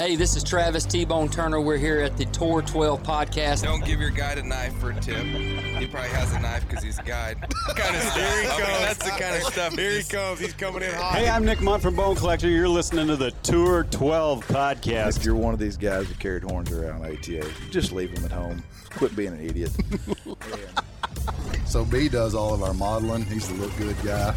Hey, this is Travis T Bone Turner. We're here at the Tour 12 podcast. Don't give your guide a knife for a tip. He probably has a knife because he's a guide. kind of Here he I mean, comes. that's the kind of stuff. Here he comes. He's coming in hot. Hey, I'm Nick Mundt from Bone Collector. You're listening to the Tour 12 podcast. If you're one of these guys that carried horns around ATA, just leave them at home. Quit being an idiot. So B does all of our modeling. He's the look good guy.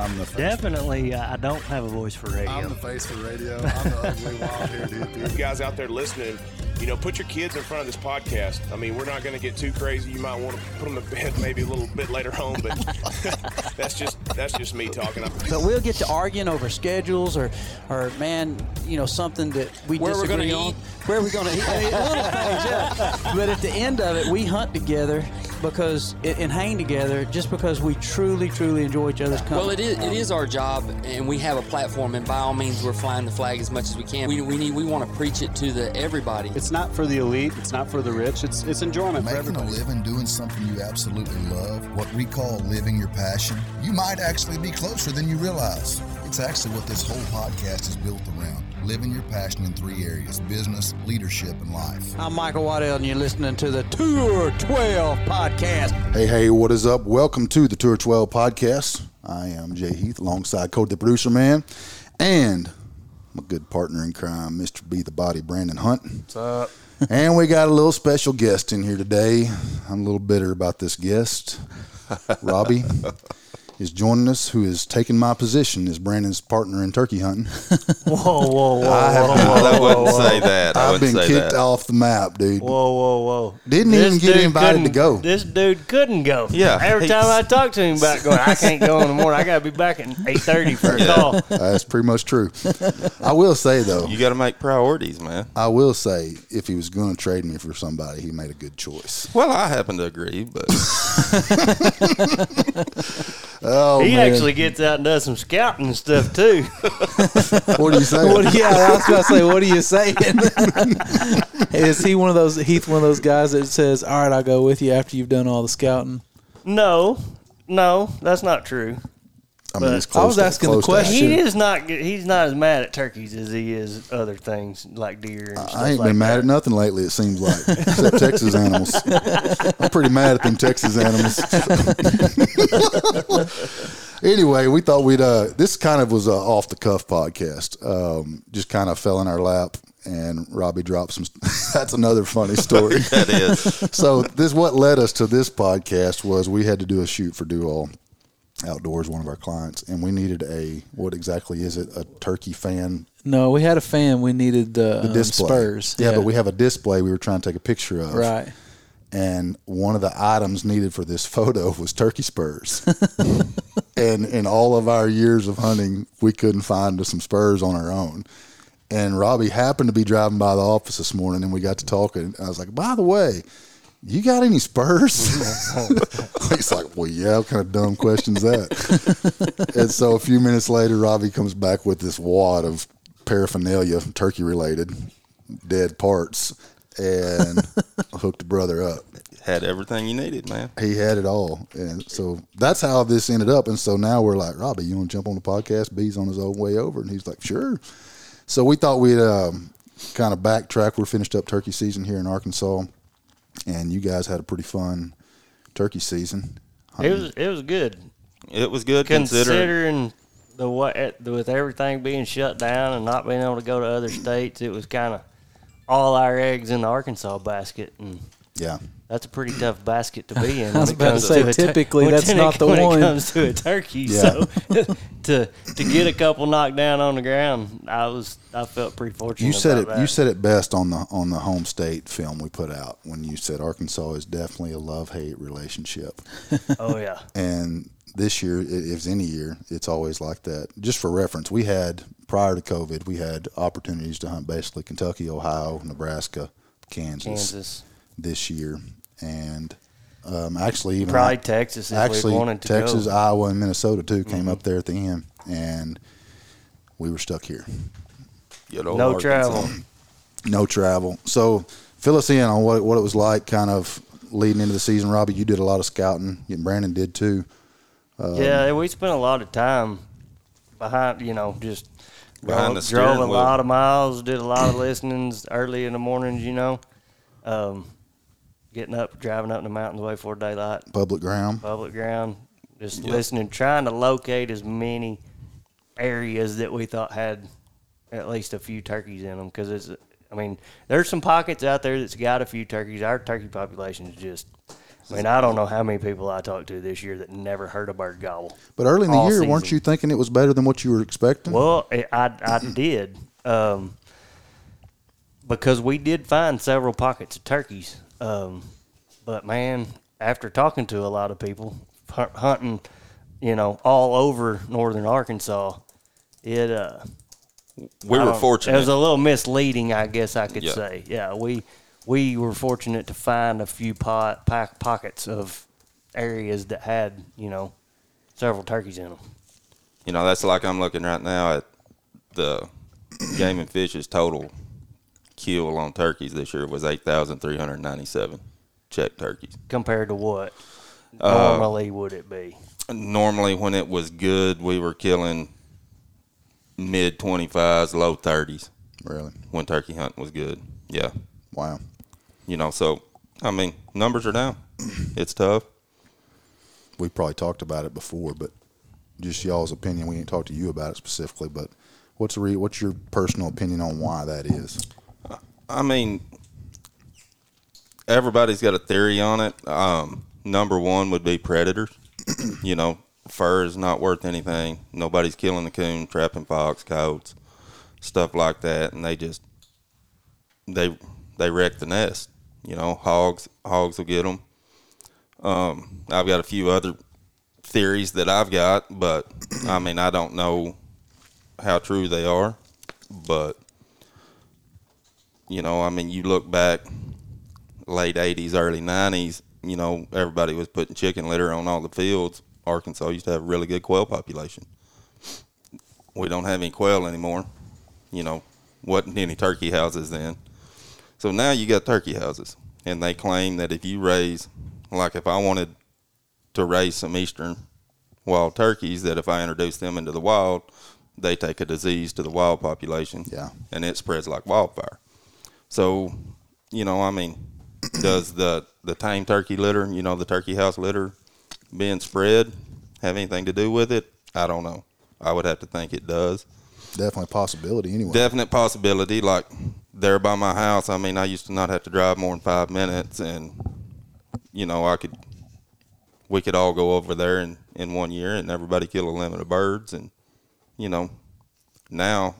I'm the face. Definitely, uh, I don't have a voice for radio. I'm the face for radio. I'm the ugly wild haired You guys out there listening, you know, put your kids in front of this podcast. I mean, we're not going to get too crazy. You might want to put them to bed maybe a little bit later on, but that's just that's just me talking. But we'll get to arguing over schedules or, or man, you know, something that we Where we're disagree gonna on. eat. Where are we're going to eat. Hey, little things, yeah. But at the end of it, we hunt together because and hang together just because we truly, truly enjoy each other's company. Well, it is it is our job, and we have a platform, and by all means, we're flying the flag as much as we can. We, we need we want to preach it to the everybody. It's not for the elite. It's not for the rich. It's it's enjoyment for Making a living doing something you absolutely love, what we call living your passion, you might actually be closer than you realize. It's actually what this whole podcast is built around living your passion in three areas business, leadership, and life. I'm Michael Waddell, and you're listening to the Tour 12 podcast. Hey, hey, what is up? Welcome to the Tour 12 podcast. I am Jay Heath alongside Cody the Producer Man and my good partner in crime, Mr. B the Body, Brandon Hunt. What's up? and we got a little special guest in here today. I'm a little bitter about this guest. Robbie is joining us, who is taking my position as Brandon's partner in turkey hunting. whoa, whoa, whoa, I have whoa, whoa, I wouldn't whoa, say that. I I've been say kicked that. off the map, dude. Whoa, whoa, whoa! Didn't even get dude invited to go. This dude couldn't go. Yeah, Every time I talk to him about going, I can't go in the morning. I got to be back at eight thirty for a call. That's pretty much true. I will say though, You got to make priorities, man. I will say if he was going to trade me for somebody, he made a good choice. Well, I happen to agree, but Oh he man, actually gets out and does some scouting and stuff too. what do you say? What, yeah, I was about to say, what are you saying? Is he one of those Heath one of those guys that says, "All right, I'll go with you after you've done all the scouting"? no, no, that's not true. I mean, it's but- close I was to- asking the close to question. He is not. He's not as mad at turkeys as he is other things like deer. And stuff I ain't like been mad that. at nothing lately. It seems like except Texas animals. I'm pretty mad at them Texas animals. anyway, we thought we'd. uh This kind of was a off the cuff podcast. Um, just kind of fell in our lap, and Robbie dropped some. that's another funny story. that is. so this what led us to this podcast was we had to do a shoot for Do All Outdoors, one of our clients, and we needed a what exactly is it? A turkey fan No, we had a fan. We needed the, the um, display. Spurs. Yeah, but we have a display we were trying to take a picture of. right. And one of the items needed for this photo was turkey spurs. and in all of our years of hunting, we couldn't find some spurs on our own. And Robbie happened to be driving by the office this morning and we got to talking. I was like, by the way, you got any spurs? He's like, well, yeah, what kind of dumb question is that? and so a few minutes later, Robbie comes back with this wad of paraphernalia, turkey related, dead parts, and hooked the brother up. Had everything you needed, man. He had it all. And so that's how this ended up. And so now we're like, Robbie, you want to jump on the podcast? B's on his own way over. And he's like, sure. So we thought we'd um, kind of backtrack. We're finished up turkey season here in Arkansas. And you guys had a pretty fun turkey season. It was. It was good. It was good considering. considering the what with everything being shut down and not being able to go to other states, it was kind of all our eggs in the Arkansas basket, and Yeah. That's a pretty tough basket to be in. I was when about to say, a tur- typically when that's it- not the when one. it comes to a turkey. Yeah. So to to get a couple knocked down on the ground, I was I felt pretty fortunate. You said it. that. You said it best on the on the home state film we put out when you said Arkansas is definitely a love hate relationship. Oh yeah. and this year, if it's any year, it's always like that. Just for reference, we had prior to COVID, we had opportunities to hunt basically Kentucky, Ohio, Nebraska, Kansas, Kansas, this year, and um, actually even probably Texas if actually we wanted to Texas, go. Iowa, and Minnesota too came up there at the end, and we were stuck here. No Arkansas. travel. no travel. So fill us in on what what it was like, kind of leading into the season. Robbie, you did a lot of scouting. and Brandon did too. Um, yeah, we spent a lot of time behind, you know, just behind the drove, steering drove a wheel. lot of miles, did a lot of listenings early in the mornings. You know, um, getting up, driving up in the mountains way before daylight, Public ground. public ground, just Yep. listening, trying to locate as many areas that we thought had at least a few turkeys in them. Because it's, I mean, there's some pockets out there that's got a few turkeys. Our turkey population is just. I mean, I don't know how many people I talked to this year that never heard a bird gobble. But early in the year, weren't you thinking it was better than what you were expecting? Well, I I, I did um, because we did find several pockets of turkeys. Um, but man, after talking to a lot of people hunting, you know, all over northern Arkansas, it uh, We were fortunate. It was a little misleading, I guess I could Yeah. say. Yeah, we we were fortunate to find a few pot, po- pockets of areas that had you know several turkeys in them. You know, that's like I'm looking right now at the game and fish's total kill on turkeys this year was 8,397 check turkeys. Compared to what Uh, normally would it be? Normally, when it was good, we were killing mid 25s, low 30s really? when turkey hunting was good. Yeah. Wow. You know, so, I mean, numbers are down. It's tough. We probably talked about it before, but just y'all's opinion. We ain't talked to you about it specifically, but what's re- what's your personal opinion on why that is? I mean, everybody's got a theory on it. Um, number one would be predators. you know, fur is not worth anything. Nobody's killing the coon, trapping fox, coyotes, stuff like that, and they just they they wreck the nest. You know, hogs hogs will get them. Um, I've got a few other theories that I've got, but I mean, I don't know how true they are, but you know, I mean, you look back late 80s, early 90s, you know, everybody was putting chicken litter on all the fields. Arkansas used to have a really good quail population. We don't have any quail anymore. You know, wasn't any turkey houses then. So now you got turkey houses. And they claim that if you raise, like if I wanted to raise some eastern wild turkeys, that if I introduce them into the wild, they take a disease to the wild population. Yeah. And it spreads like wildfire. So, you know, I mean, does the the tame turkey litter, you know, the turkey house litter being spread have anything to do with it? I don't know. I would have to think it does. Definitely a possibility anyway. Definite possibility. Like there by my house, I mean, I used to not have to drive more than five minutes, and you know, I could, we could all go over there in in one year, and everybody kill a limit of birds, and you know, now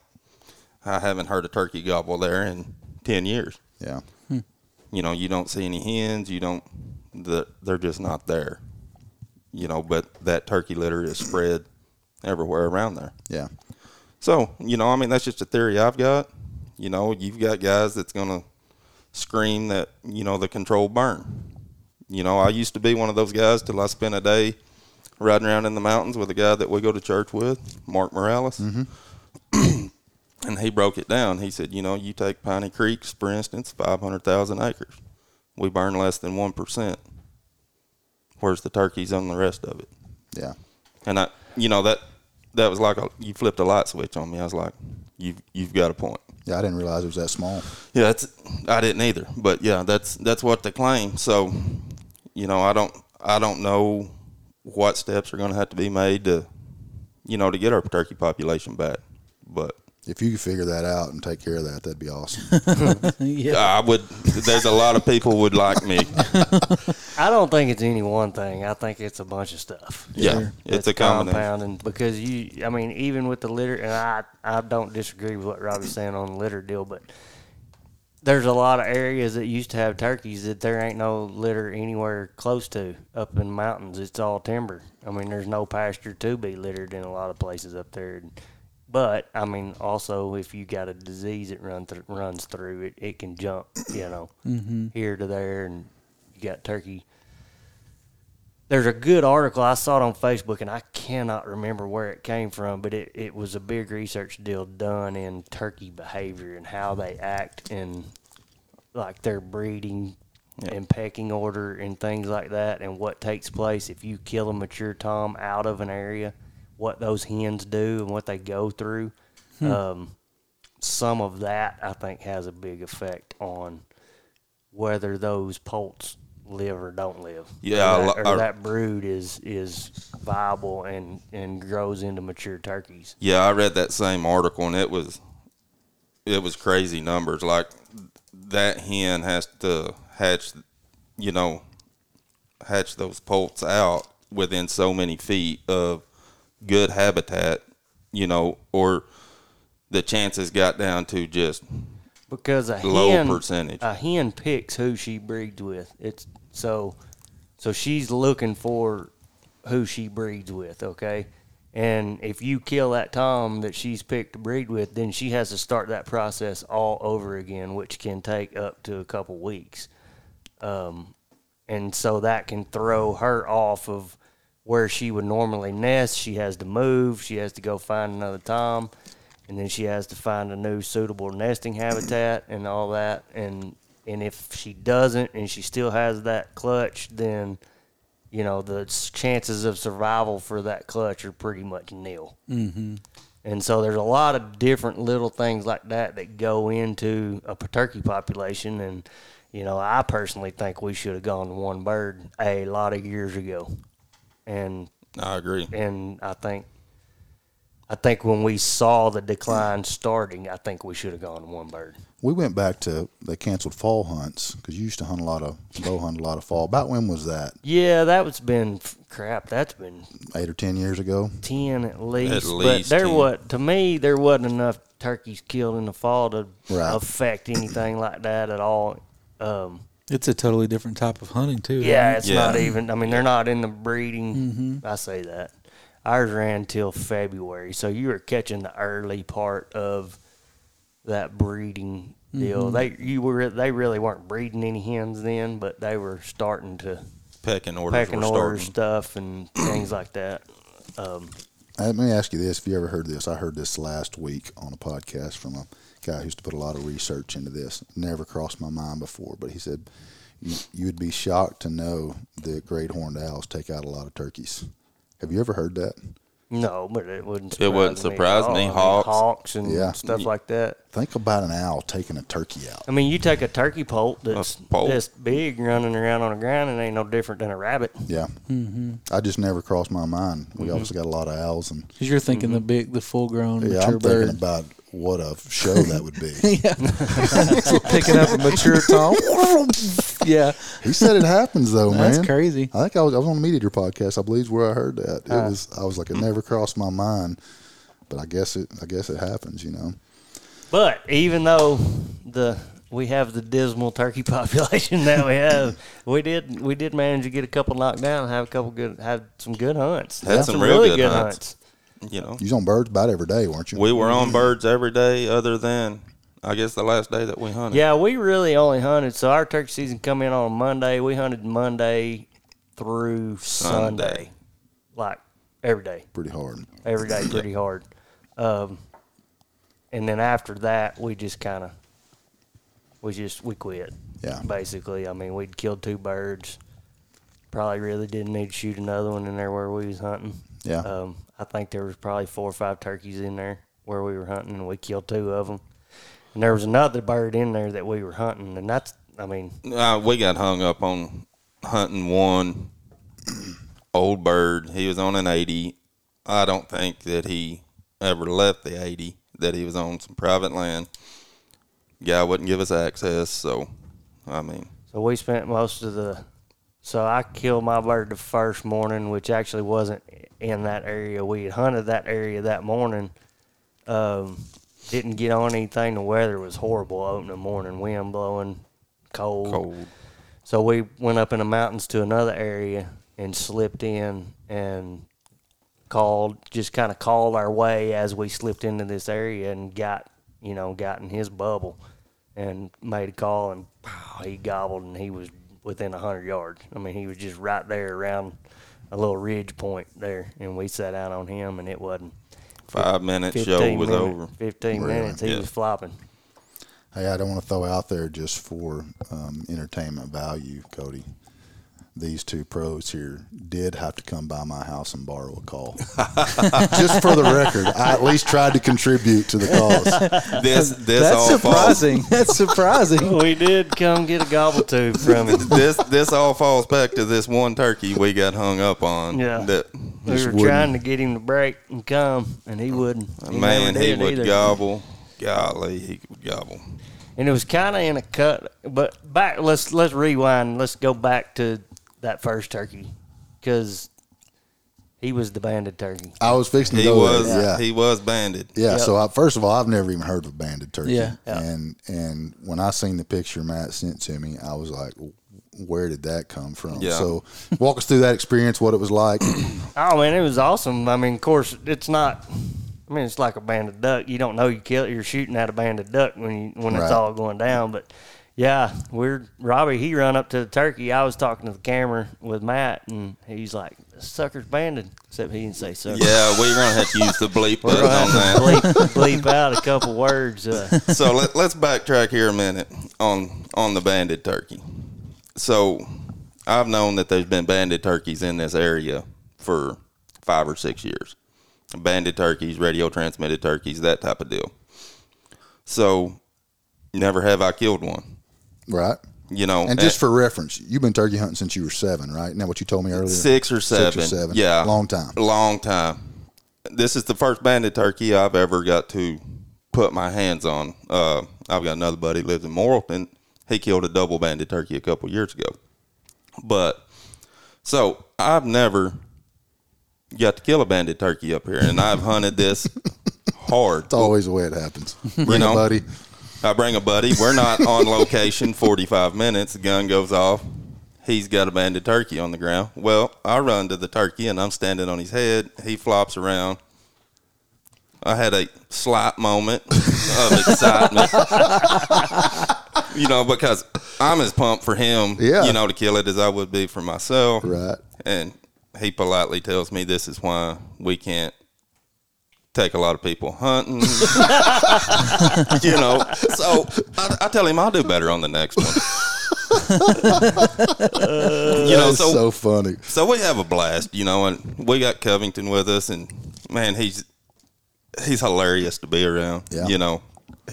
I haven't heard a turkey gobble there in ten years. yeah. Hmm. You know, you don't see any hens. You don't. The, they're just not there. You know, but that turkey litter is spread everywhere around there. Yeah. So, you know, I mean, that's just a theory I've got. You know, you've got guys that's going to scream that, you know, the controlled burn. You know, I used to be one of those guys till I spent a day riding around in the mountains with a guy that we go to church with, Mark Morales. Mm-hmm. and he broke it down. He said, you know, you take Piney Creeks, for instance, 500,000 acres. We burn less than 1%. Where's the turkeys on the rest of it? Yeah. And I, you know, that that was like a, you flipped a light switch on me. I was like, you've you've got a point. Yeah, I didn't realize it was that small. Yeah, that's I didn't either. But yeah, that's that's what they claim. So, you know, I don't I don't know what steps are going to have to be made to, you know, to get our turkey population back. But If you could figure that out and take care of that, that'd be awesome. yeah. I would. There's a lot of people would like me. I don't think it's any one thing. I think it's a bunch of stuff. Yeah, it's a combination. compounding because you. I mean, even with the litter, and I I don't disagree with what Robbie's saying on the litter deal, but there's a lot of areas that used to have turkeys that there ain't no litter anywhere close to up in the mountains. It's all timber. I mean, there's no pasture to be littered in a lot of places up there. But I mean, also if you got a disease that run th- runs through it, it can jump. You know, Mhm. here to there, and you got turkey. There's a good article I saw it on Facebook, and I cannot remember where it came from, but it, it was a big research deal done in turkey behavior and how they act and like their breeding and pecking order and things like that, and what takes place if you kill a mature tom out of an area, what those hens do and what they go through. Um, some of that I think has a big effect on whether those poults live or don't live. Yeah, or that, or I- that brood is is viable and and grows into mature turkeys. Yeah, I read that same article and it was it was crazy numbers. Like that hen has to hatch, you know, hatch those poults out within so many feet of good habitat, you know, or the chances got down to just because a low hen, percentage. A hen picks who she breeds with. It's so so she's looking for who she breeds with, okay? And if you kill that tom that she's picked to breed with, then she has to start that process all over again, which can take up to a couple weeks. Um, and so that can throw her off of where she would normally nest. She has to move. She has to go find another tom, and then she has to find a new suitable nesting habitat and all that. And and if she doesn't, and she still has that clutch, then you know the chances of survival for that clutch are pretty much nil. Mm-hmm. And so there's a lot of different little things like that that go into a turkey population. And, you know, I personally think we should have gone to one bird a lot of years ago. And I agree. And I think, I think when we saw the decline starting, I think we should have gone to one bird. We went back to they canceled fall hunts because you used to hunt a lot of bow hunt a lot of fall. About when was that? Yeah, that was been crap. That's been Eight or ten years ago. ten at least. but least there 10. was to me there wasn't enough turkeys killed in the fall to Right. affect anything like that at all. Um, It's a totally different type of hunting too. yeah, isn't it? it's not even. I mean, they're not in the breeding. Mhm. I say that. Ours ran till February, so you were catching the early part of that breeding deal. Mhm. They you were they really weren't breeding any hens then, but they were starting to Pecking orders pecking were order starting. stuff and things like that. Um, Uh, Let me ask you this: If you ever heard this, I heard this last week on a podcast from a guy who used to put a lot of research into this. Never crossed my mind before, but he said you, you would be shocked to know that great horned owls take out a lot of turkeys. Have you ever heard that? No, but it wouldn't. It wouldn't surprise surprise me. me. at all. I mean, Hawks. hawks, and Yeah. stuff like that. Think about an owl taking a turkey out. I mean, you take a turkey poult that's poult. this big running around on the ground, and ain't no different than a rabbit. Yeah, Mhm. I just never crossed my mind. We Mhm. obviously got a lot of owls, and Because you're thinking the big, the full grown yeah, mature I'm bird. thinking about what a show that would be. yeah. Picking up a mature tom. yeah. He said it happens though, man. That's crazy. I think I was, I was on the Meat Eater podcast. I believe is where I heard that. It Uh. was I was like it never crossed my mind, but I guess it I guess it happens. You know. But even though the we have the dismal turkey population that we have, we did we did manage to get a couple knocked down, and have a couple good, have some good hunts. Had Had some real really good hunts. You know, You was on birds about every day, weren't you? we were on birds every day, other than I guess the last day that we hunted. Yeah, we really only hunted. So our turkey season come in on a Monday. We hunted Monday through Sunday, Sunday. like every day. Pretty hard. Every day, pretty hard. Um, and then after that, we just kind of, we just we quit. Yeah. Basically, I mean, we'd killed two birds. Probably really didn't need to shoot another one in there where we was hunting. Yeah. Um, I think there was probably four or five turkeys in there where we were hunting, and we killed two of them. And there was another bird in there that we were hunting, and that's, I mean, Uh, we got hung up on hunting one old bird. He was on an 80. I don't think that he ever left the 80, that he was on some private land. Guy wouldn't give us access, so, I mean, So we spent most of the. So I killed my bird the first morning, which actually wasn't in that area. We had hunted that area that morning. Um, didn't get on anything. The weather was horrible out in the morning, wind blowing, cold. Cold. So we went up in the mountains to another area and slipped in and called, just kind of called our way as we slipped into this area and got, you know, got in his bubble and made a call and pow, he gobbled and he was within a hundred yards. I mean, he was just right there around a little ridge point there, and we sat out on him, and it wasn't Five minutes show 15 was minute- over. Fifteen Really? minutes, he Yeah. was flopping. Hey, I don't want to throw out there just for um, entertainment value, Cody. These two pros here did have to come by my house and borrow a call. Just for the record, I at least tried to contribute to the cause. This this That's all surprising. That's surprising. we did come get a gobble tube from him. Falls, this this all falls back to this one turkey we got hung up on. Yeah. That We were wouldn't. trying to get him to break and come, and he wouldn't. He man, he would either. gobble. Golly, he would gobble. and it was kind of in a cut. But back, let's let's rewind. Let's go back to that first turkey, because he was the banded turkey. I was fixing to He go was there. Yeah. he was banded. Yeah, Yep. so I, first of all, I've never even heard of a banded turkey. Yeah. Yeah. And and when I seen the picture Matt sent to me, I was like, where did that come from? Yeah. So walk us through that experience, what it was like. Oh man, it was awesome. I mean, of course, it's not. I mean, it's like a banded duck. You don't know you kill. You're shooting at a banded duck when you when Right. it's all going down. But yeah, we're Robbie. He run up to the turkey. I was talking to the camera with Matt, and he's like, "Sucker's banded," except he didn't say sucker. Yeah, we're gonna have to use the bleep button on that. bleep, bleep out a couple words. Uh, so let, let's backtrack here a minute on on the banded turkey. So I've known that there's been banded turkeys in this area for five or six years. Banded turkeys, radio transmitted turkeys, that type of deal. So never have I killed one. Right. You know, And just for reference, you've been turkey hunting since you were seven, right? Isn't what you told me earlier? six or seven. Six or seven. Yeah, Long time. Long time. This is the first banded turkey I've ever got to put my hands on. Uh, I've got another buddy lives in Morrilton. He killed a double banded turkey a couple years ago. But so I've never got to kill a banded turkey up here, and I've hunted this hard. It's always the way it happens. Bring You know, buddy. I bring a buddy. We're not on location 45 minutes. The gun goes off. He's got a banded turkey on the ground. Well, I run to the turkey and I'm standing on his head. He flops around. I had a slight moment of excitement. you know, because I'm as pumped for him, Yeah. you know, to kill it as I would be for myself. Right. And he politely tells me this is why we can't take a lot of people hunting. you know, so I, I tell him I'll do better on the next one. you know, so, so funny. so we have a blast, you know, and we got Covington with us, and man, he's he's hilarious to be around. Yeah. You know,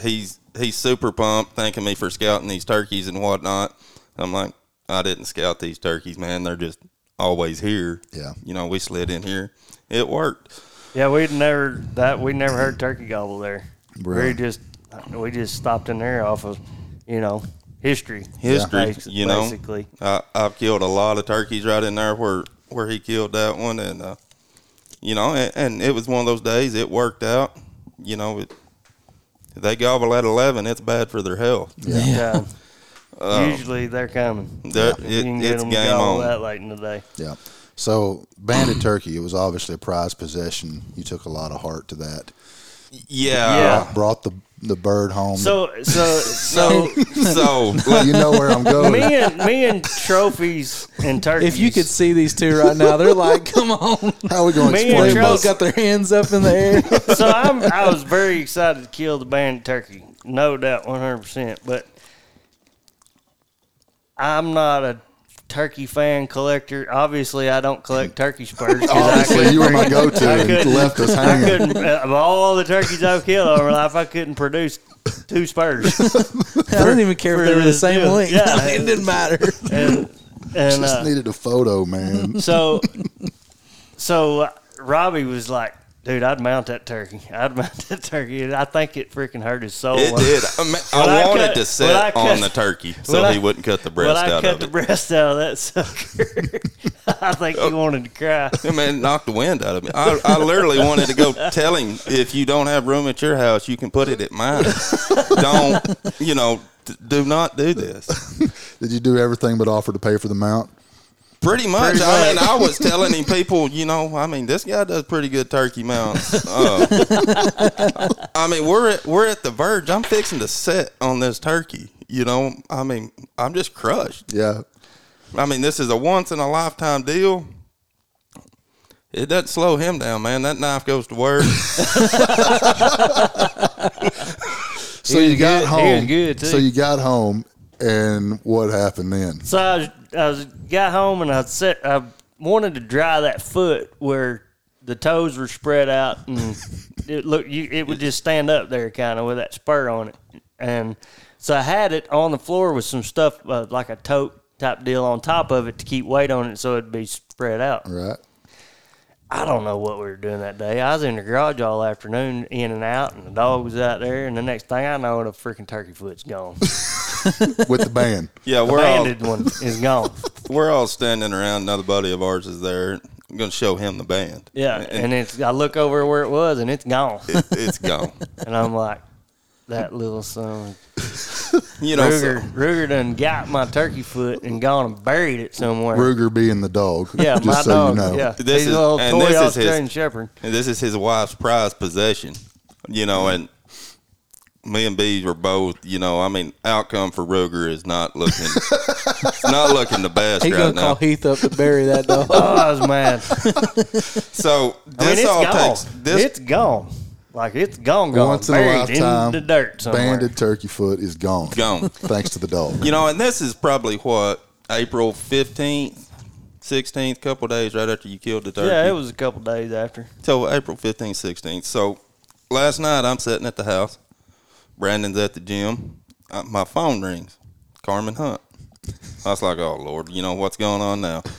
he's he's super pumped, thanking me for scouting these turkeys and whatnot. I'm like, I didn't scout these turkeys, man. They're just always here. Yeah. You know, we slid in here. It worked. Yeah, we'd never that we never heard turkey gobble there. Really? We just we just stopped in there off of you know history. History, basi- you know. basically. I, I've killed a lot of turkeys right in there where where he killed that one, and uh, you know, and, and it was one of those days. It worked out. You know, it, if they gobble at eleven, it's bad for their health. Yeah. Uh, Usually they're coming. They're- You it- can get it's them to game gobble on. that late in the day. Yeah. So banded turkey, it was obviously a prized possession. You took a lot of heart to that. Yeah. Yeah. Brought the the bird home. So so so So you know where I'm going. me and me and trophies and turkeys. If you could see these two right now, they're like, "Come on!" How are we going to Me and explain They Charles- both this? got their hands up in the air. so I'm I was very excited to kill the banded turkey, no doubt, one hundred percent. But I'm not a turkey fan collector. Obviously, I don't collect turkey spurs. I Obviously, you were my go-to I and couldn't- left us I hanging. couldn't of all the turkeys I've killed over my life. I couldn't produce two spurs. I didn't even care for if they were the same deal. length. Yeah. it didn't matter. and and Just uh, needed a photo, man. so so uh, Robbie was like, "Dude, I'd mount that turkey. I'd mount that turkey." And I think it freaking hurt his soul. It did. I, mean, When I I wanted cut- to when sit cut- on the turkey so when he wouldn't cut the when breast I cut the it. breast out of that sucker, I think he oh. wanted to cry. I mean, it knocked the wind out of me. I, I literally wanted to go tell him, if you don't have room at your house, you can put it at mine. don't, you know, d- do not do this. Did you do everything but offer to pay for the mount? Pretty much. Pretty I mean. I was telling him, people, you know, I mean, this guy does pretty good turkey mounts. Uh, I mean, we're at, we're at the verge. I'm fixing to set on this turkey. You know, I mean, I'm just crushed. Yeah. I mean, this is a once in a lifetime deal. It doesn't slow him down, man. That knife goes to work. So He you got good- home. was good, too. So you got home. And what happened then? So I, was, I was, got home and I set. I wanted to dry that foot where the toes were spread out and it look you it would just stand up there kind of with that spur on it. And so I had it on the floor with some stuff uh, like a tote type deal on top of it to keep weight on it so it'd be spread out. Right. I don't know what we were doing that day. I was in the garage all afternoon, in and out, and the dog was out there. And the next thing I know, the freaking turkey foot's gone. With the band. Yeah, the we're all banded one is gone. we're all standing around. Another buddy of ours is there. I'm going to show him the band. Yeah, and it's I look over where it was, and it's gone. It, it's gone. and I'm like, that little son. You know, Ruger, so- Ruger done got my turkey foot and gone and buried it somewhere. Ruger being the dog. Yeah, just my so dog. you know. Yeah, This he's is a little and toy this is his Shepherd. and this is his wife's prized possession. You know, and me and Bees were both. You know, I mean, outcome for Ruger is not looking. it's not looking the best He's right gonna now. call Heath up to bury that dog. Oh, I was mad. So I mean, this it's all gone. takes this. it's gone. Like it's gone, gone. Once in a buried lifetime, in the dirt somewhere. banded turkey foot is gone. Gone. Thanks to the dog. You know, and this is probably what April fifteenth, sixteenth, couple days right after you killed the turkey. Yeah, it was a couple days after. So April fifteenth, sixteenth. So last night I'm sitting at the house. Brandon's at the gym. Uh, my phone rings. Carmen Hunt. I was like, oh Lord, you know what's going on now?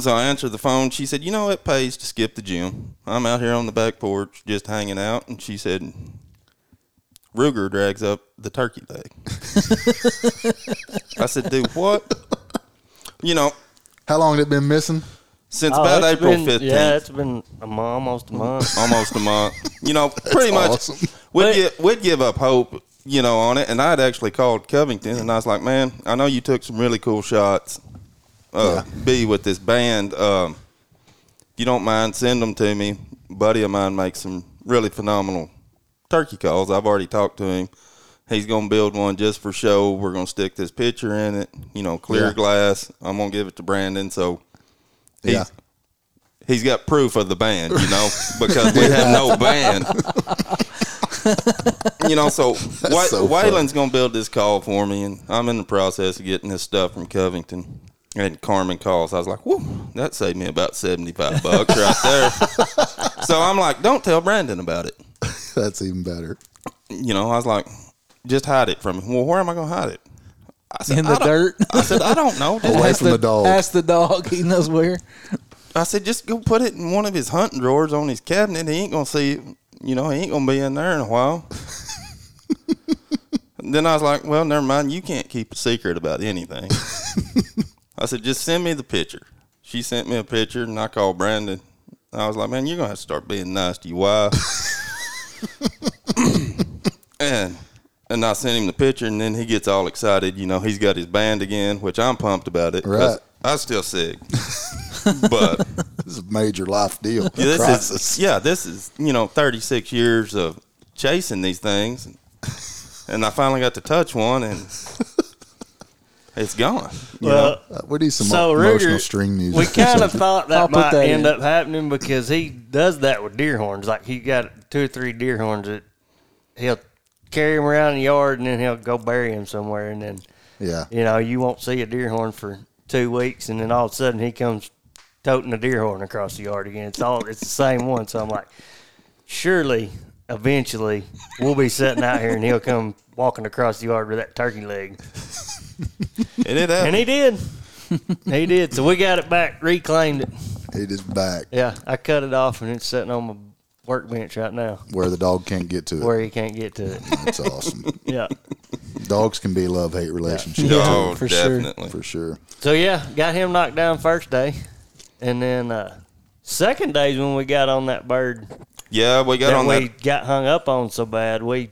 so I answered the phone. She said, you know it pays to skip the gym. I'm out here on the back porch just hanging out, and she said. Ruger drags up the turkey leg. I said, dude, what?" You know, How long had it been missing? since Oh, about April been- fifteenth, Yeah, it's been a month, almost a month. almost a month. You know, pretty much awesome. We'd, But- gi- we'd give up hope, you know, on it. And I'd actually called Covington, and I was like, "Man, I know you took some really cool shots. Uh, B with this band. Um, if you don't mind, send them to me. A buddy of mine makes some really phenomenal turkey calls. I've already talked to him. He's gonna build one just for show. We're gonna stick this picture in it. You know, clear Yeah. glass. I'm gonna give it to Brandon. So he's, Yeah. he's got proof of the band, you know, because we have no band. you know, so, Wa- so Waylon's going to build this call for me, and I'm in the process of getting this stuff from Covington. And Carmen calls. I was like, "Whoa, that saved me about seventy-five bucks right there." so I'm like, "Don't tell Brandon about it." That's even better. You know, I was like, "Just hide it from him." Well, where am I going to hide it? I said, In the "I dirt. I said, "I don't know." Just Away Ask from the dog. Ask the dog. He knows where. I said, just go put it in one of his hunting drawers on his cabinet. He ain't gonna see it. You know, he ain't gonna be in there in a while. then I was like, well, never mind. You can't keep a secret about anything. I said, just send me the picture. She sent me a picture, and I called Brandon. I was like, man, you're gonna have to start being nice to your wife. and and I sent him the picture, and then he gets all excited. You know, he's got his band again, which I'm pumped about it. Right. I still sick, but is a major life deal. yeah, this Crisis. is yeah, this is you know 36 years of chasing these things, and I finally got to touch one, and it's gone. You Well, know, Uh, we need some so emotional Ruger, string music. We kind of something. thought I'll that might that end in. up happening because he does that with deer horns. Like he got two or three deer horns that he'll carry them around the yard and then he'll go bury them somewhere, and then Yeah. you know you won't see a deer horn for two weeks, and then all of a sudden he comes toting a deer horn across the yard again. It's all it's the same one. So I'm like, surely eventually we'll be sitting out here and he'll come walking across the yard with that turkey leg. and it did. And he did. he did. So we got it back, reclaimed it. It is back Yeah, I cut it off and it's sitting on my workbench right now where the dog can't get to it. where he can't get to it. That's awesome. Yeah. Dogs can be a love hate relationship oh, for sure. definitely. for sure. So yeah, got him knocked down first day. And then uh second day's when we got on that bird Yeah, we got that on we that. got hung up on so bad. We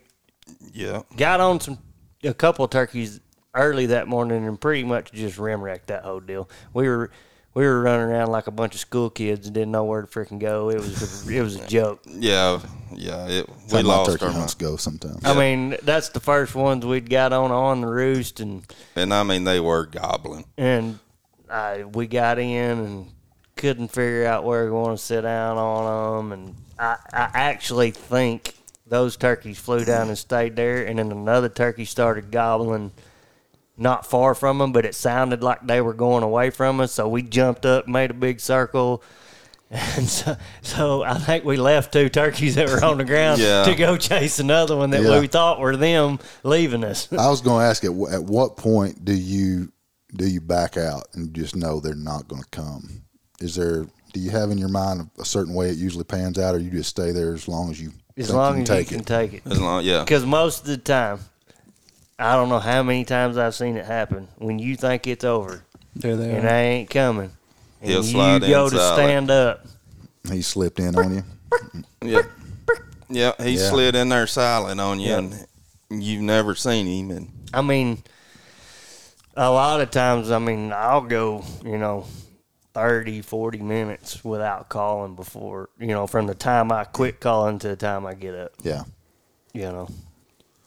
Yeah, got on some a couple of turkeys early that morning and pretty much just rim wrecked that whole deal. We were we were running around like a bunch of school kids and didn't know where to freaking go. It was a, it was a joke. yeah, yeah. It, we That's lost turkey our hunts go sometimes. I mean, that's the first ones we'd got on on the roost and and I mean they were gobbling. and I we got in and couldn't figure out where we want to sit down on them. And I, I actually think those turkeys flew down and stayed there, and then another turkey started gobbling not far from them, but it sounded like they were going away from us. So we jumped up, made a big circle. And so, so I think we left two turkeys that were on the ground Yeah. to go chase another one that Yeah. we thought were them leaving us. I was going to ask at, at what point do you do you back out and just know they're not going to come? Is there do you have in your mind a certain way it usually pans out, or you just stay there as long as you As think long you as can you take can it? take it. As long, yeah. Because most of the time, I don't know how many times I've seen it happen. When you think it's over There they and are. they ain't coming, and He'll you slide in go to silent. stand up, He slipped in on you. Yeah. Yeah, he Yeah. slid in there silent on you, Yeah. and you've never seen him. And I mean, a lot of times, I mean, I'll go, you know, 30, 40 minutes without calling before, you know, from the time I quit calling to the time I get up, Yeah, you know.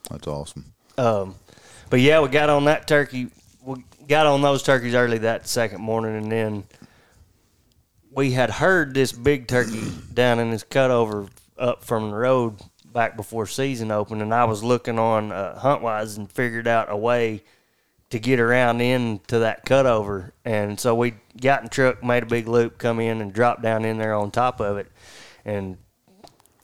that's awesome. Um, but yeah, we got on that turkey. We got on those turkeys early that second morning, and then we had heard this big turkey down in this cutover up from the road back before season opened, and I was looking on uh, Huntwise and figured out a way to get around into that cutover, and so we got in truck, made a big loop, come in and dropped down in there on top of it, and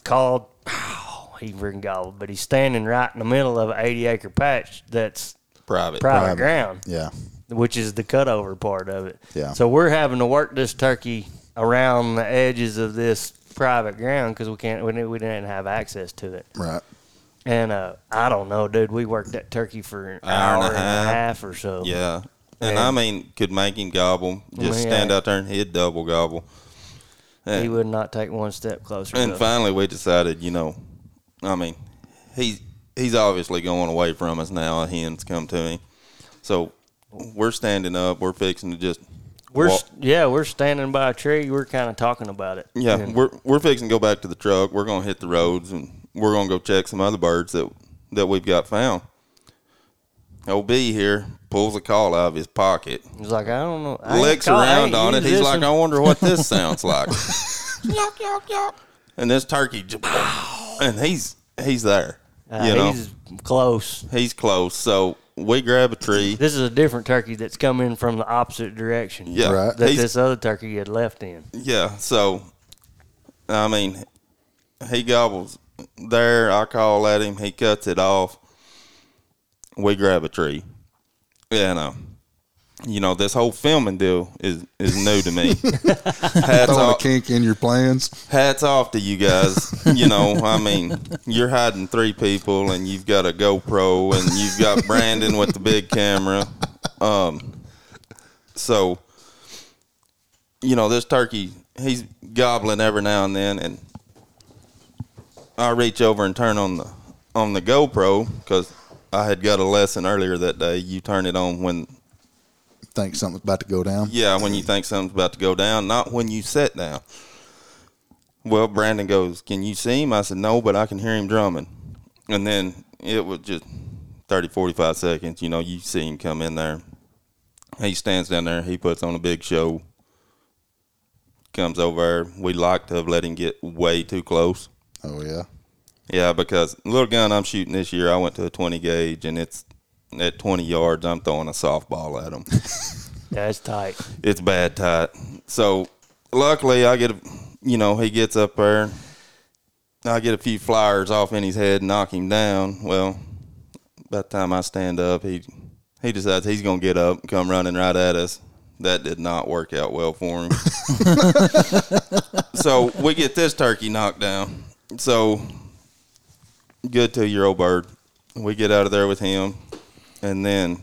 called. Oh, he freaking gobbled, but he's standing right in the middle of an 80 acre patch that's private. private, Private. ground, Yeah, which is the cutover part of it. Yeah. So we're having to work this turkey around the edges of this private ground because we can't, we didn't, we didn't have access to it. right. And uh, I don't know, dude. We worked that turkey for an Hour and a half. or so. Yeah. And I mean, could make him gobble. Just Yeah. stand out there and he'd double gobble. He would not take one step closer. and to us. finally, we decided, you know, I mean, he's he's obviously going away from us now. A hen's come to him, so we're standing up. We're fixing to just We're walk- yeah, we're standing by a tree. We're kind of talking about it. Yeah, And- we're we're fixing to go back to the truck. We're gonna hit the roads and we're gonna go check some other birds that that we've got found. OB here pulls a call out of his pocket, He's like, I don't know. I licks call- around on it. used He's like, one. I wonder what this sounds like. And this turkey, and he's he's there. Uh, you know, he's close. he's close. So we grab a tree. This is a different turkey that's come in from the opposite direction. Yeah, Right. That he's- this other turkey had left in. Yeah, so I mean, he gobbles there. I call at him. He cuts it off. We grab a tree. Yeah, no. You know, this whole filming deal is is new to me. hats, Throwing a off, kink in your plans. hats off to you guys. You know, I mean, you're hiding three people, and you've got a GoPro, and you've got Brandon with the big camera. Um, so you know, this turkey, he's gobbling every now and then, and I reach over and turn on the on the GoPro because I had got a lesson earlier that day. You turn it on when, Think something's about to go down. yeah, when you think something's about to go down, not when you sit down. Well, Brandon goes, "Can you see him?" I said, "No, but I can hear him drumming." And then it was just 30, 45 seconds. You know, you see him come in there. He stands down there. He puts on a big show. Comes over. We like to have let him get way too close. Oh yeah. Yeah, because little gun I'm shooting this year, I went to a 20 gauge, and it's at 20 yards. I'm throwing a softball at him. That's tight. it's bad tight. So luckily, I get a, you know, he gets up there. I get a few flyers off in his head and knock him down. Well, by the time I stand up, he he decides he's gonna get up and come running right at us. That did not work out well for him. so we get this turkey knocked down. So good two year old bird. We get out of there with him, and then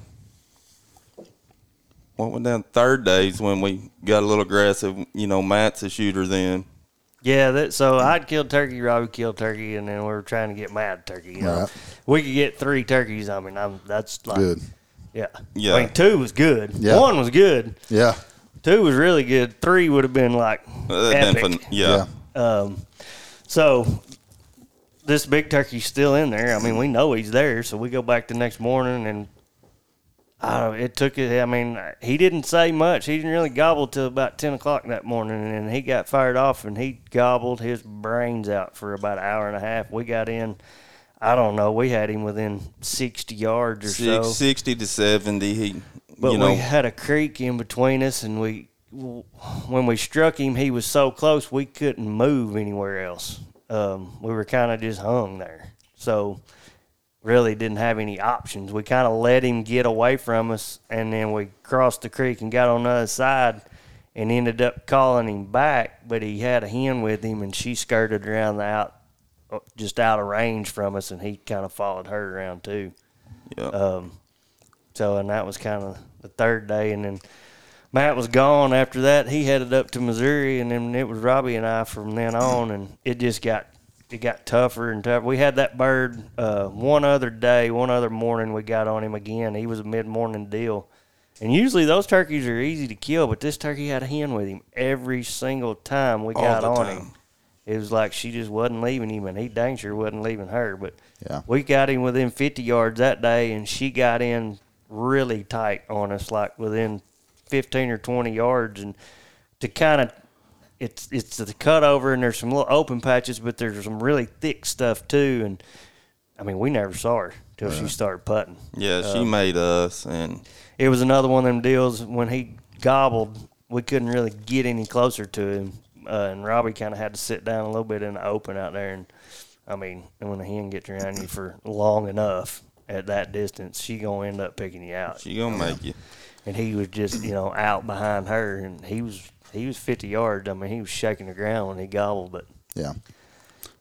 what went down third days when we got a little aggressive. You know, Matt's a shooter then. Yeah, that, so I'd killed turkey, Robbie killed turkey, and then we were trying to get Matt turkey. You know? Right. We could get three turkeys. I mean, I'm, that's like, Good. yeah. Yeah. I mean, two was good. Yeah. One was good. Yeah. Two was really good. Three would have been like Uh, then epic. fin- yeah. Um, so this big turkey's still in there. I mean, we know he's there, so we go back the next morning, and I don't, it took it. I mean, he didn't say much. He didn't really gobble till about ten o'clock that morning, and he got fired off, and he gobbled his brains out for about an hour and a half. We got in. I don't know. We had him within sixty yards or Six, so. 60 to 70. He, But you know, we had a creek in between us, and we when we struck him, he was so close we couldn't move anywhere else. Um, we were kind of just hung there, so really didn't have any options. We kind of let him get away from us, and then we crossed the creek and got on the other side, and ended up calling him back. But he had a hen with him, and she skirted around the out, just out of range from us, and he kind of followed her around too. yeah. Um, so, and that was kind of the third day, and then Matt was gone after that. He headed up to Missouri, and then it was Robbie and I from then on, and it just got it got tougher and tougher. We had that bird uh, one other day, one other morning. We got on him again. He was a mid morning deal, and usually those turkeys are easy to kill, but this turkey had a hen with him every single time we got on time. him. It was like she just wasn't leaving him, and he dang sure wasn't leaving her. But Yeah. we got him within 50 yards that day, and she got in really tight on us, like within 15 or 20 yards, and to kind of it's it's the cutover, and there's some little open patches, but there's some really thick stuff too. And I mean, we never saw her till she started putting. yeah, she Um, made us, and it was another one of them deals when he gobbled we couldn't really get any closer to him uh, and robbie kind of had to sit down a little bit in the open out there and i mean when a hen gets around you for long enough at that distance she gonna end up picking you out she gonna make you. And he was just you know out behind her and he was he was 50 yards i mean he was shaking the ground when he gobbled but Yeah.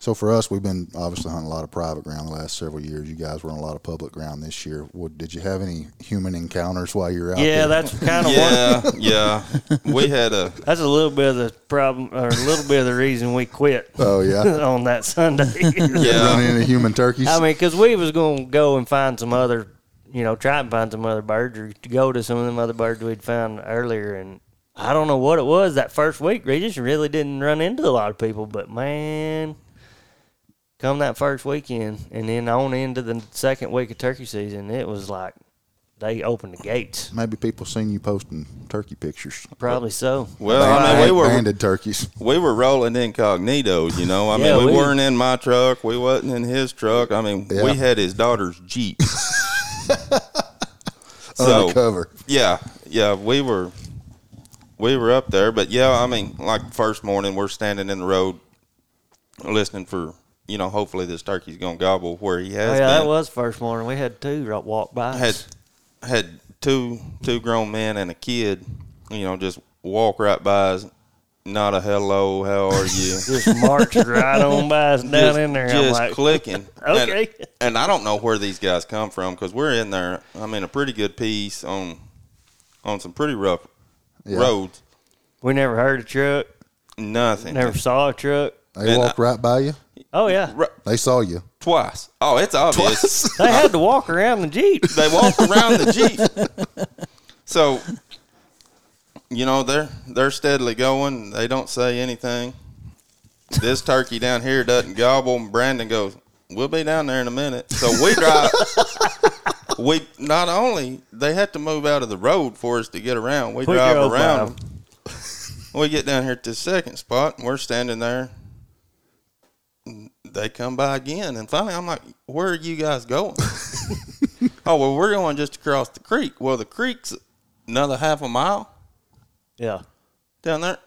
So for us, we've been obviously hunting a lot of private ground the last several years. You guys were on a lot of public ground this year. What, did you have any human encounters while you were out yeah there? that's kind of Yeah, yeah. We had a that's a little bit of the problem or a little bit of the reason we quit Oh, yeah. on that sunday yeah. Running into human turkeys? I mean, because we was going to go and find some other, you know, try and find some other birds or to go to some of them other birds we'd found earlier. And I don't know what it was that first week. We just really didn't run into a lot of people. But man, come that first weekend and then on into the second week of turkey season, it was like they opened the gates. Maybe people seen you posting turkey pictures. Probably so. Well, I mean, we were banded turkeys. we were rolling incognito. You know, I Yeah, mean, we, we- weren't in my truck. We wasn't in his truck. I mean, Yeah. we had his daughter's jeep. so Undercover. yeah, yeah, we were we were up there, but yeah, I mean, like first morning, we're standing in the road, listening for you know, hopefully this turkey's gonna gobble where he Oh, has yeah, that was first morning. We had two right walk by. had had two two grown men and a kid, you know, just walk right by us. Not a hello, how are you? just marched right on by us down just, in there. I'm just like, clicking. Okay. And, and I don't know where these guys come from because we're in there. I'm in a pretty good piece on on some pretty rough Yeah. roads. we never heard a truck. Nothing. Never saw a truck. They And walked right by you. Oh yeah, Ru- They saw you. twice. Oh, it's obvious. they had to walk around the jeep. they walked around the jeep. So, you know, they're they're steadily going. They don't say anything. This turkey down here doesn't gobble. And Brandon goes, "We'll be down there in a minute." So we drive. we not only they had to move out of the road for us to get around. We We drive around. We get down here to the second spot, and we're standing there. They come by again, and finally, I'm like, "Where are you guys going?" oh well, we're going just across the creek. Well, the creek's another half a mile Yeah. down there.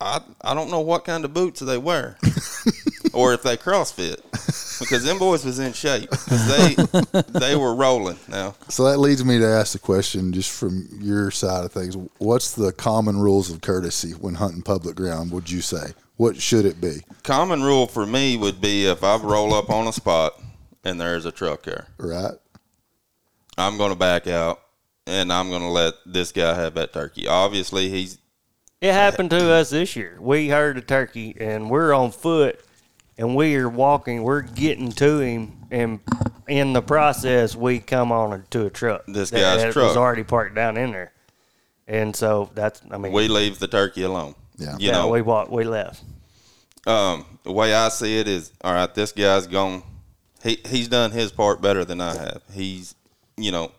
I I don't know what kind of boots they wear, or if they CrossFit, because them boys was in shape. 'Cause they they were rolling now. So that leads me to ask the question, just from your side of things. What's the common rules of courtesy when hunting public ground? Would you say? What should it be? Common rule for me would be if I roll up on a spot and there's a truck there, Right. I'm going to back out and I'm going to let this guy have that turkey. Obviously, he's It happened to us this year. We heard a turkey and we're on foot and we are walking, we're getting to him and in the process we come on to a truck. This that- guy's that truck. was already parked down in there. And so that's I mean we leave the turkey alone. Yeah. you yeah, know, we walked we left. um, the way I see it is, all right, this guy's gone. He he's done his part better than I have. He's, you know,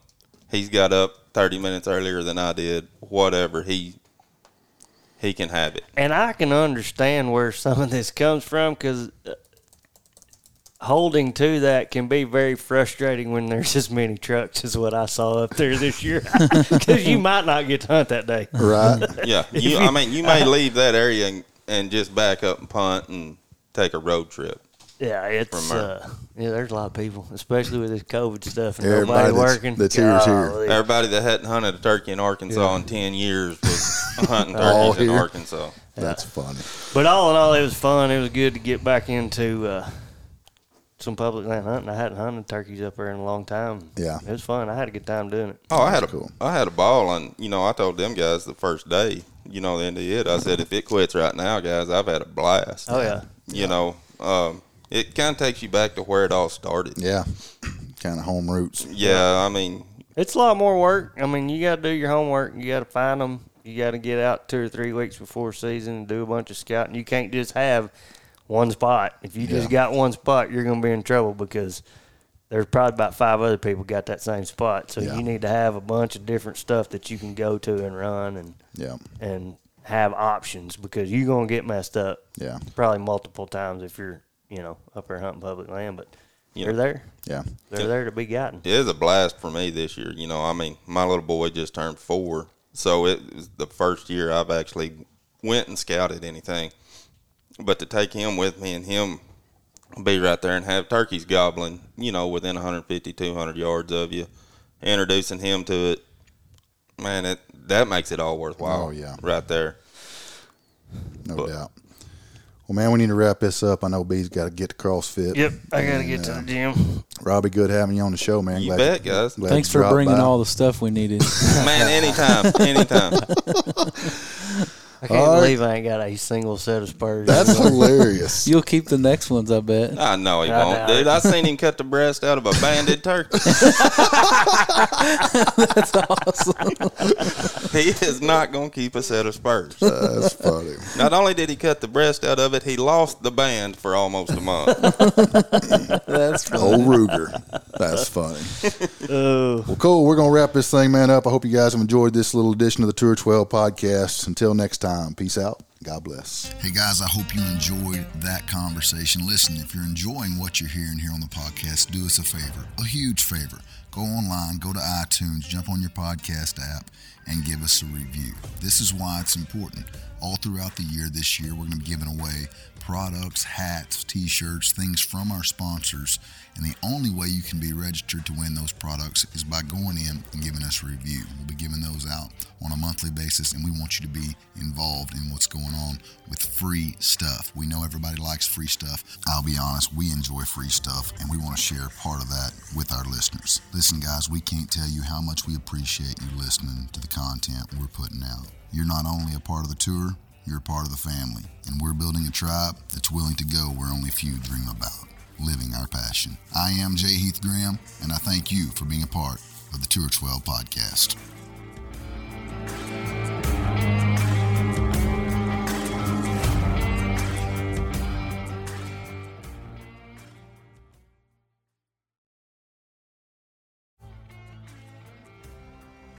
he's got up thirty minutes earlier than I did. Whatever he he can have it. And I can understand where some of this comes from because uh, holding to that can be very frustrating when there's as many trucks as what I saw up there this year because you might not get to hunt that day. Right. Yeah, you, I mean, you may leave that area and, and just back up and punt and take a road trip. Yeah, it's From there. uh, yeah. There's a lot of people, especially with this COVID stuff and Everybody nobody that's- working. that's here is here. Golly. Everybody that hadn't hunted a turkey in Arkansas in ten years was hunting All turkeys in here. Arkansas. That's funny. But all in all, it was fun. It was good to get back into uh, some public land hunting. I hadn't hunted turkeys up there in a long time. Yeah. it was fun. I had a good time doing it. Oh, I had a Cool. I had a ball, and you know, I told them guys the first day, you know, the end of it, I said, if it quits right now, guys, I've had a blast. Oh yeah, You know, um, it kind of takes you back to where it all started. Yeah. Kind of home roots. Yeah, I mean, it's a lot more work. I mean, you got to do your homework. You got to find them. You got to get out two or three weeks before season and do a bunch of scouting. You can't just have one spot. If you just Yeah. got one spot, you're going to be in trouble because there's probably about five other people got that same spot. So Yeah. you need to have a bunch of different stuff that you can go to and run and Yeah. and have options because you're going to get messed up Yeah. probably multiple times if you're you know up there hunting public land. But Yeah. they're there. Yeah. They're there to be gotten. It is a blast for me this year. You know, I mean, my little boy just turned four, so it was the first year I've actually went and scouted anything. But to take him with me and him be right there and have turkeys gobbling, you know, within 150, 200 yards of you, introducing him to it, man, it that makes it all worthwhile. Oh, yeah. right there. No But- doubt. Well, man, we need to wrap this up. I know B's got to get to CrossFit. Yep, I got to get to uh, the gym. Robbie, good having you on the show, man. You Glad bet, guys. glad Thanks for bringing by. all the stuff we needed. Man, anytime, anytime. I can't All right. believe I ain't got a single set of spurs. That's hilarious. You'll keep the next ones, I bet. I know he I won't, doubt dude. it. I seen him cut the breast out of a banded turkey. That's awesome. he is not going to keep a set of spurs. That's funny. Not only did he cut the breast out of it, he lost the band for almost a month. That's funny. Old Ruger. That's funny. Oh, Well, cool. We're going to wrap this thing, man, up. I hope you guys have enjoyed this little edition of the Tour 12 podcast. Until next time, peace out. God bless. Hey guys, I hope you enjoyed that conversation. Listen, if you're enjoying what you're hearing here on the podcast, do us a favor, a huge favor. Go online, go to iTunes, jump on your podcast app, and give us a review. This is why it's important. All throughout the year this year, we're going to be giving away products, hats, t shirts, things from our sponsors. And the only way you can be registered to win those products is by going in and giving us a review. We'll be giving those out on a monthly basis, and we want you to be involved in what's going on with free stuff. We know everybody likes free stuff. I'll be honest, we enjoy free stuff, and we want to share part of that with our listeners. Listen, guys, we can't tell you how much we appreciate you listening to the content we're putting out. You're not only a part of the tour, you're a part of the family, and we're building a tribe that's willing to go where only few dream about, living our passion. I am Jay Heath Graham, and I thank you for being a part of the Tour 12 podcast.